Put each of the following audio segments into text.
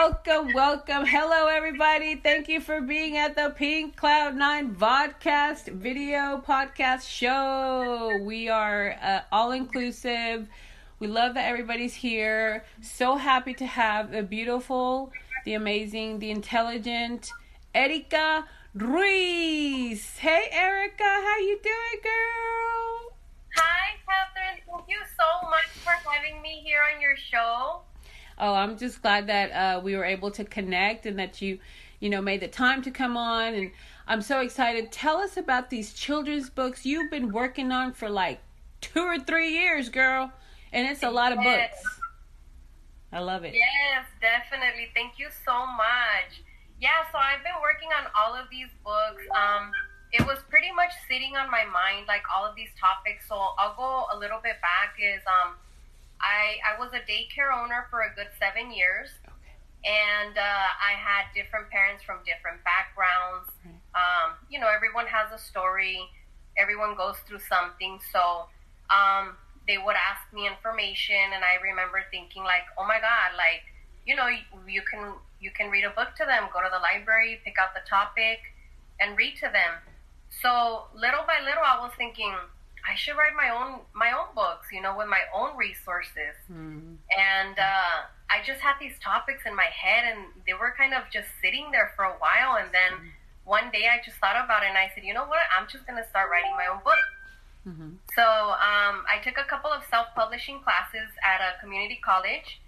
Welcome, welcome. Hello, everybody. Thank you for being at the Pink Cloud Nine Vodcast video podcast show. We are uh, all inclusive. We love that everybody's here. So happy to have the beautiful, the amazing, the intelligent Erica Ruiz. Hey, Erica, how you doing, girl? Hi, Catherine. Thank you so much for having me here on your show. Oh, I'm just glad that uh, we were able to connect and that you, you know, made the time to come on. And I'm so excited. Tell us about these children's books you've been working on for like two or three years, girl. And it's a lot of Yes. books. I love it. Yes, definitely. Thank you so much. Yeah, so I've been working on all of these books. Um, it was pretty much sitting on my mind, like all of these topics. So I'll go a little bit back. Is um, I I was a daycare owner for a good seven years, and uh, I had different parents from different backgrounds. Um, you know, everyone has a story. Everyone goes through something. So um, they would ask me information, and I remember thinking like, oh my god, like you know, you, you can you can read a book to them, go to the library, pick out the topic, and read to them. So little by little, I was thinking I should write my own my own books, you know, with my own resources. Mhm. And uh, I just had these topics in my head, and they were kind of just sitting there for a while. And then one day, I just thought about it, and I said, you know what? I'm just gonna start writing my own book. Mhm. So um, I took a couple of self-publishing classes at a community college,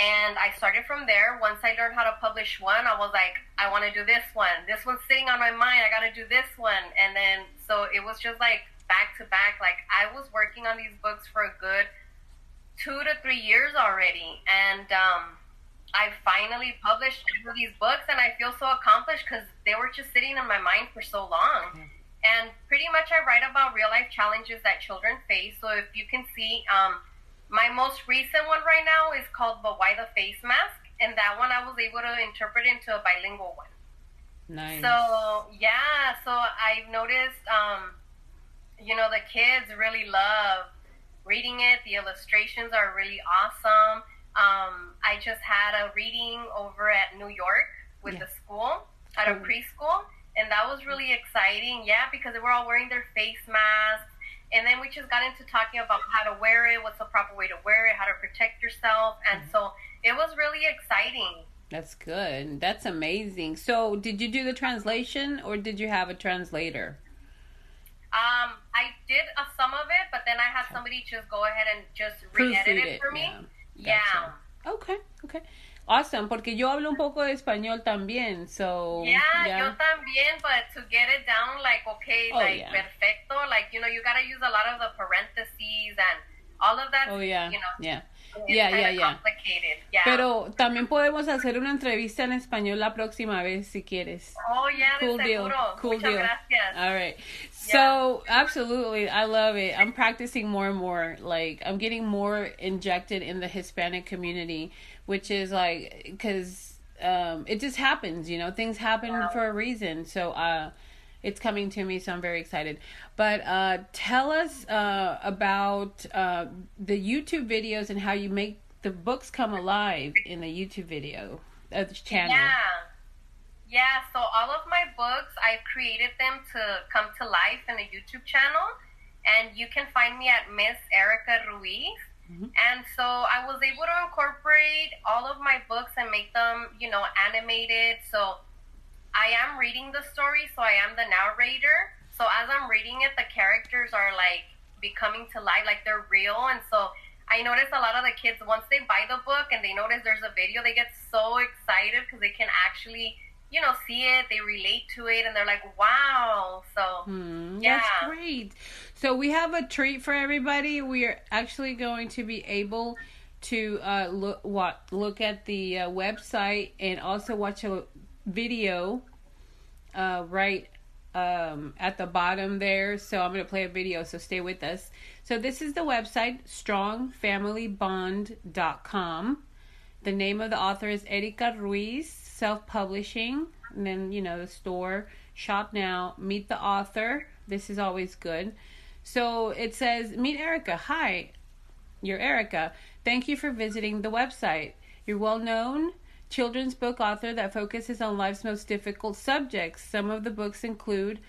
and I started from there. Once I learned how to publish one, I was like, I want to do this one. This one's sitting on my mind. I got to do this one, and then so it was just like back to back. Like I was working on these books for a good two to three years already, and um, I finally published these books, and I feel so accomplished because they were just sitting in my mind for so long. And pretty much, I write about real life challenges that children face. So if you can see, um, my most recent one right now is called "But Why the Face Mask," and that one I was able to interpret into a bilingual one. Nice. So yeah, so I've noticed, um, you know, the kids really love reading it. The illustrations are really awesome. Um, I just had a reading over at New York with Yeah. the school at a preschool, and that was really exciting. Yeah, because they were all wearing their face masks. And then we just got into talking about how to wear it, what's the proper way to wear it, how to protect yourself. And so it was really exciting. That's good. That's amazing. So, did you do the translation or did you have a translator? Um, I did uh, some of it, but then I had somebody just go ahead and just re-edit it for me. Yeah. Okay, okay. Awesome, porque yo hablo un poco de español también, so Yeah, yeah. yo también, but to get it down, like, okay, Oh, like, yeah. perfecto, like, you know, you gotta use a lot of the parentheses and all of that, Oh yeah, you know, yeah. Yeah, yeah, yeah. Yeah. Pero también podemos hacer una entrevista en español la próxima vez si quieres. oh, yeah, de Cool deal. seguro. Cool Muchas deal. gracias. All right. So, absolutely, I love it. I'm practicing more and more. Like, I'm getting more injected in the Hispanic community, which is like, because um, it just happens, you know, things happen for a reason. So, uh, it's coming to me, so I'm very excited. But uh, tell us uh, about uh, the YouTube videos and how you make the books come alive in the YouTube video uh, channel. Yeah. Yeah, so all of my books, I've created them to come to life in a YouTube channel. And you can find me at Miss Erica Ruiz. Mhm. And so I was able to incorporate all of my books and make them, you know, animated. So I am reading the story, so I am the narrator. So as I'm reading it, the characters are like becoming to life, like they're real. And so I notice a lot of the kids, once they buy the book and they notice there's a video, they get so excited because they can actually, you know, see it, they relate to it, and they're like, wow. So, Hmm, Yeah. That's great. So we have a treat for everybody. We are actually going to be able to uh, look what look at the uh, website and also watch a video uh, right um, at the bottom there. So I'm going to play a video. So stay with us. So this is the website strongfamilybond.com. The name of the author is Erica Ruiz, self publishing. And then, you know, the store, shop now, meet the author. This is always good. So it says, Meet Erica. Hi, you're Erica. Thank you for visiting the website. You're well known children's book author that focuses on life's most difficult subjects. Some of the books include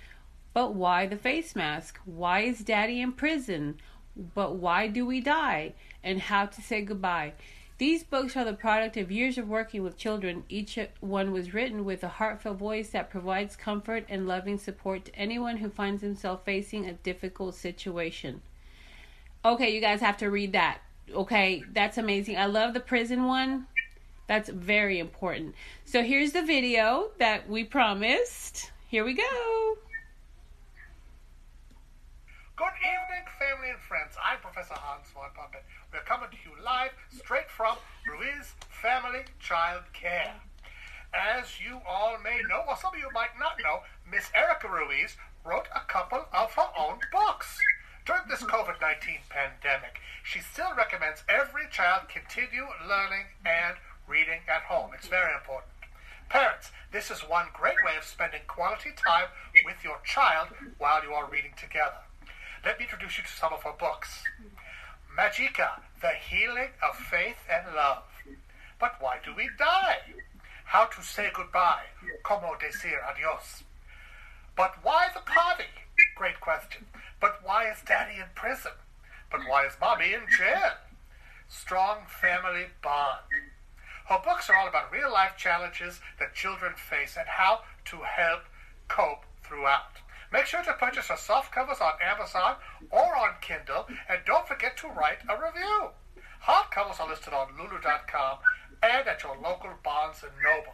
But Why the Face Mask? Why is Daddy in Prison? But Why Do We Die? And How to Say Goodbye. These books are the product of years of working with children. Each one was written with a heartfelt voice that provides comfort and loving support to anyone who finds himself facing a difficult situation. Okay, you guys have to read that. Okay, that's amazing. I love the prison one. That's very important. So here's the video that we promised. Here we go. Good evening, family and friends. I'm Professor Hans von Puppet. We're coming to you live straight from Ruiz Family Child Care. As you all may know, or some of you might not know, Miss Erica Ruiz wrote a couple of her own books. During this COVID 19 pandemic, she still recommends every child continue learning and reading at home. It's very important. Parents, this is one great way of spending quality time with your child while you are reading together. Let me introduce you to some of her books. Magica, The Healing of Faith and Love. But why do we die? How to say goodbye. Como decir adios. But why the party? Great question. But why is daddy in prison? But why is mommy in jail? Strong family bond. Her books are all about real life challenges that children face and how to help cope throughout. Make sure to purchase her soft covers on Amazon or on Kindle, and don't forget to write a review. Hard covers are listed on Lulu.com and at your local Barnes and Noble.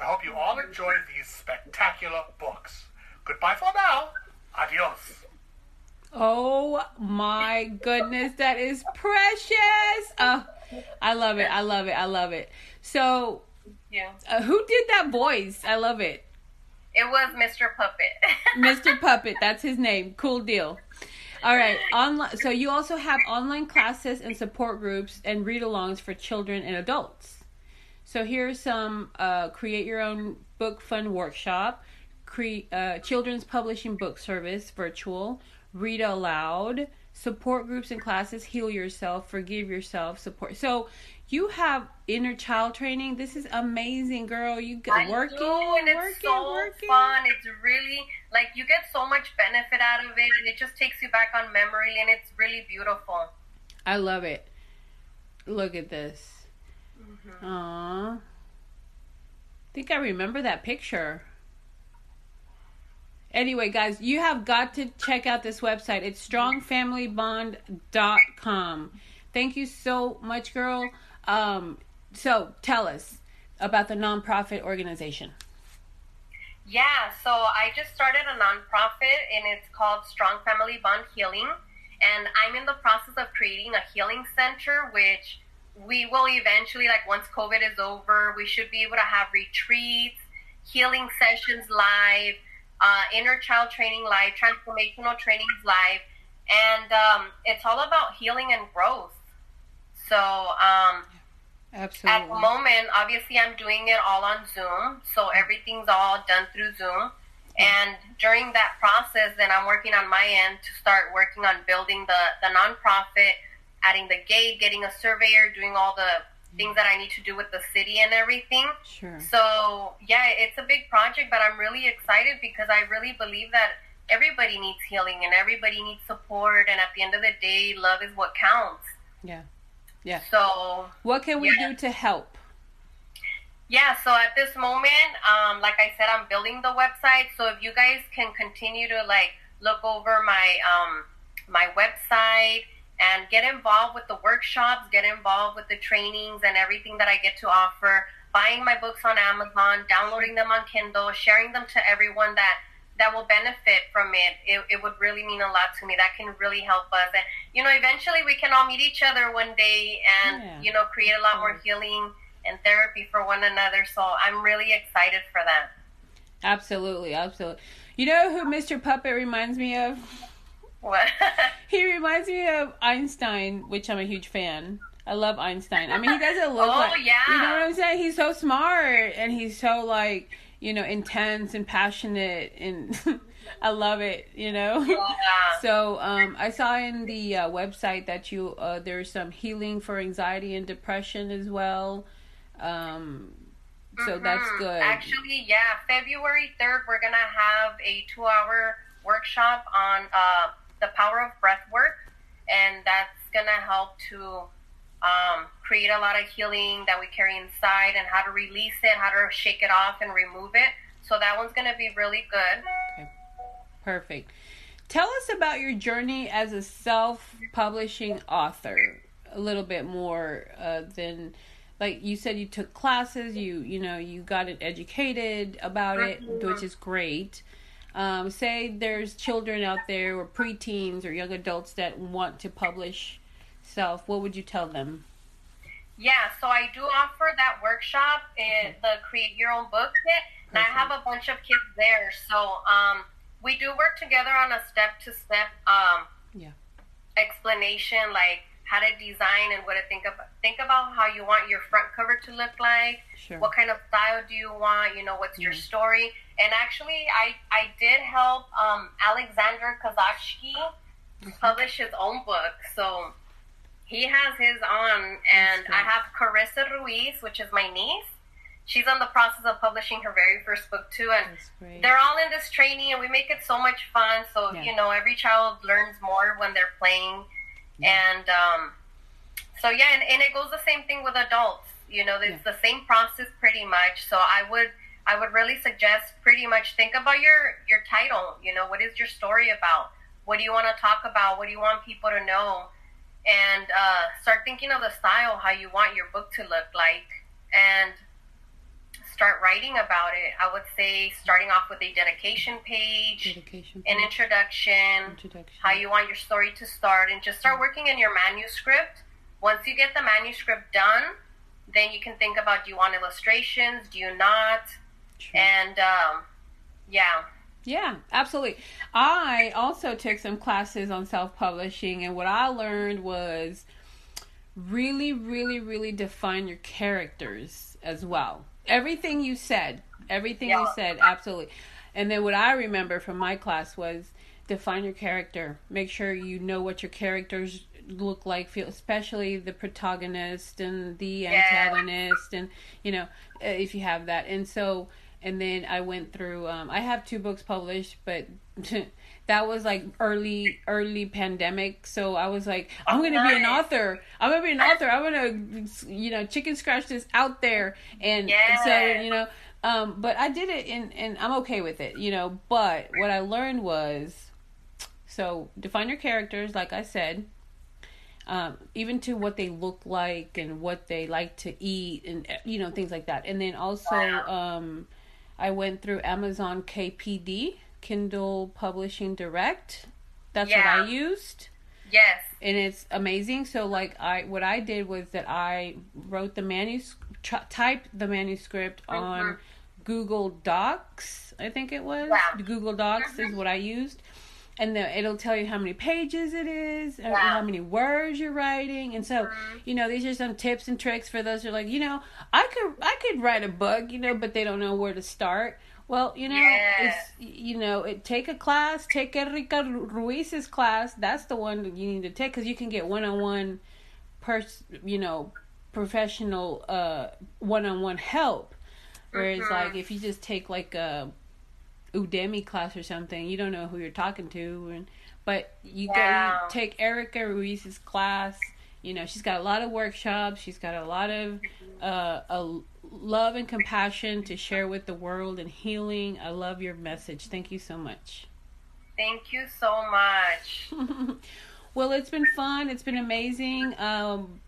I hope you all enjoy these spectacular books. Goodbye for now. Adios. Oh my goodness, that is precious. Uh, I love it. I love it. I love it. So, Yeah. uh, who did that voice? I love it. It was Mr. Puppet. Mr. Puppet, that's his name. Cool deal. All right, online. So you also have online classes and support groups and read-alongs for children and adults. So here's some uh, create your own book fun workshop, cre- uh, children's publishing book service virtual, read aloud, support groups and classes, heal yourself, forgive yourself, support. So you have inner child training. This is amazing, girl. You I get working, do, and it's working, so working. fun. It's really like you get so much benefit out of it, and it just takes you back on memory, and it's really beautiful. I love it. Look at this. Mm-hmm. Aww. I think I remember that picture. Anyway, guys, you have got to check out this website. It's strongfamilybond.com. Thank you so much, girl. Um, so tell us about the nonprofit organization. Yeah, so I just started a nonprofit, and it's called Strong Family Bond Healing, and I'm in the process of creating a healing center, which we will eventually, like once COVID is over, we should be able to have retreats, healing sessions live, uh, inner child training live, transformational trainings live, and um, it's all about healing and growth. So um, at the moment, obviously, I'm doing it all on Zoom, so mm-hmm. everything's all done through Zoom. Mm-hmm. And during that process, then I'm working on my end to start working on building the the nonprofit, adding the gate, getting a surveyor, doing all the mm-hmm. things that I need to do with the city and everything. Sure. So yeah, it's a big project, but I'm really excited because I really believe that everybody needs healing and everybody needs support. And at the end of the day, love is what counts. Yeah. Yeah. So What can we Yeah. do to help? yeah, so at this moment, um, like I said, I'm building the website. So if you guys can continue to like look over my um, my website and get involved with the workshops, get involved with the trainings and everything that I get to offer, buying my books on Amazon, downloading them on Kindle, sharing them to everyone that that will benefit from it. it. It would really mean a lot to me. That can really help us. And you know, eventually we can all meet each other one day and Yeah. you know create a lot more healing and therapy for one another. So I'm really excited for that. Absolutely, absolutely. You know who Mr. Puppet reminds me of? What? He reminds me of Einstein, which I'm a huge fan. I love Einstein. I mean, he doesn't look Oh, like yeah. you know what I'm saying. He's so smart and he's so like you know intense and passionate, and I love it. You know. Yeah. So um, I saw in the uh, website that you uh, there's some healing for anxiety and depression as well. Um, So mm-hmm. that's good. Actually, yeah, February 3rd, we're going to have a two hour workshop on uh, the power of breath work. And that's going to help to um, create a lot of healing that we carry inside and how to release it, how to shake it off and remove it. So that one's going to be really good. Okay. Perfect. Tell us about your journey as a self publishing author a little bit more uh, than like you said you took classes you you know you got it educated about it which is great um, say there's children out there or preteens or young adults that want to publish self what would you tell them yeah so i do offer that workshop in the create your own book kit and i have a bunch of kids there so um, we do work together on a step to step explanation like how to design and what to think about. Think about how you want your front cover to look like. Sure. What kind of style do you want? You know, what's your story? And actually, I I did help um, Alexander Kozachki mm-hmm. publish his own book. So he has his on, and I have Carissa Ruiz, which is my niece. She's on the process of publishing her very first book too, and they're all in this training, and we make it so much fun. So yeah. you know, every child learns more when they're playing and um, so yeah, and, and, it goes the same thing with adults. You know, it's yeah. the same process pretty much. So I would I would really suggest pretty much think about your your title. You know, what is your story about? What do you want to talk about? What do you want people to know? And uh, start thinking of the style, how you want your book to look like, and start writing about it. I would say starting off with a dedication page, dedication page. an introduction, introduction, how you want your story to start, and just start working in your manuscript. Once you get the manuscript done, then you can think about do you want illustrations, do you not? And um, yeah. Yeah, absolutely. I also took some classes on self publishing, and what I learned was really, really, really define your characters as well everything you said, everything yeah. you said, absolutely. And then what I remember from my class was define your character. Make sure you know what your characters look like, feel especially the protagonist and the antagonist, and you know uh, if you have that. And so, and then I went through. Um, I have two books published, but. that was like early early pandemic so i was like i'm gonna be an author i'm gonna be an author i'm gonna you know chicken scratch this out there and, yeah. so you know um but i did it and and i'm okay with it you know but what i learned was so define your characters like i said um, even to what they look like and what they like to eat and you know things like that and then also um, i went through amazon kpd Kindle Publishing Direct. That's yeah. what I used. Yes. And it's amazing. So like I what I did was that I wrote the manuscript typed the manuscript mm-hmm. on Google Docs, I think it was. Google Docs mm-hmm. is what I used. And then it'll tell you how many pages it is, yeah. how many words you're writing, and so mm-hmm. you know these are some tips and tricks for those who are like, you know, I could I could write a book, you know, but they don't know where to start. Well, you know, yeah. it's you know, it, take a class, take Erica Ruiz's class. That's the one that you need to take because you can get one on one, pers you know, professional uh one on one help. Whereas mm-hmm. like if you just take like a Udemy class or something, you don't know who you're talking to, and but you yeah. go take Erica Ruiz's class. You know, she's got a lot of workshops. She's got a lot of uh, a love and compassion to share with the world and healing. I love your message. Thank you so much. Thank you so much. well, it's been fun. It's been amazing. Um,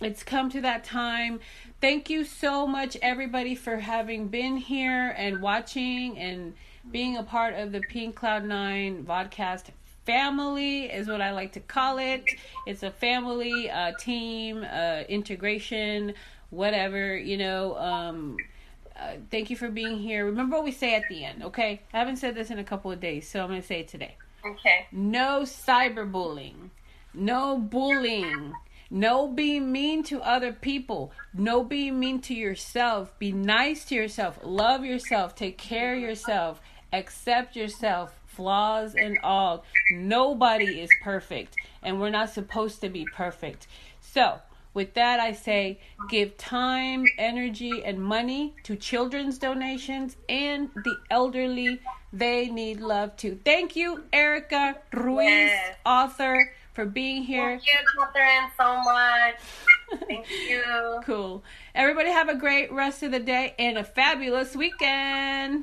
it's come to that time. Thank you so much, everybody, for having been here and watching and being a part of the Pink Cloud Nine podcast family is what I like to call it. It's a family, uh, team, uh, integration, whatever, you know. Um, uh, thank you for being here. Remember what we say at the end, okay? I haven't said this in a couple of days, so I'm going to say it today. Okay. No cyberbullying. No bullying. No being mean to other people. No being mean to yourself. Be nice to yourself. Love yourself. Take care of yourself. Accept yourself, flaws and all. Nobody is perfect, and we're not supposed to be perfect. So, With that, I say give time, energy, and money to children's donations and the elderly. They need love too. Thank you, Erica Ruiz, Yes. author, for being here. Thank you, Catherine, so much. Thank you. Cool. Everybody have a great rest of the day and a fabulous weekend.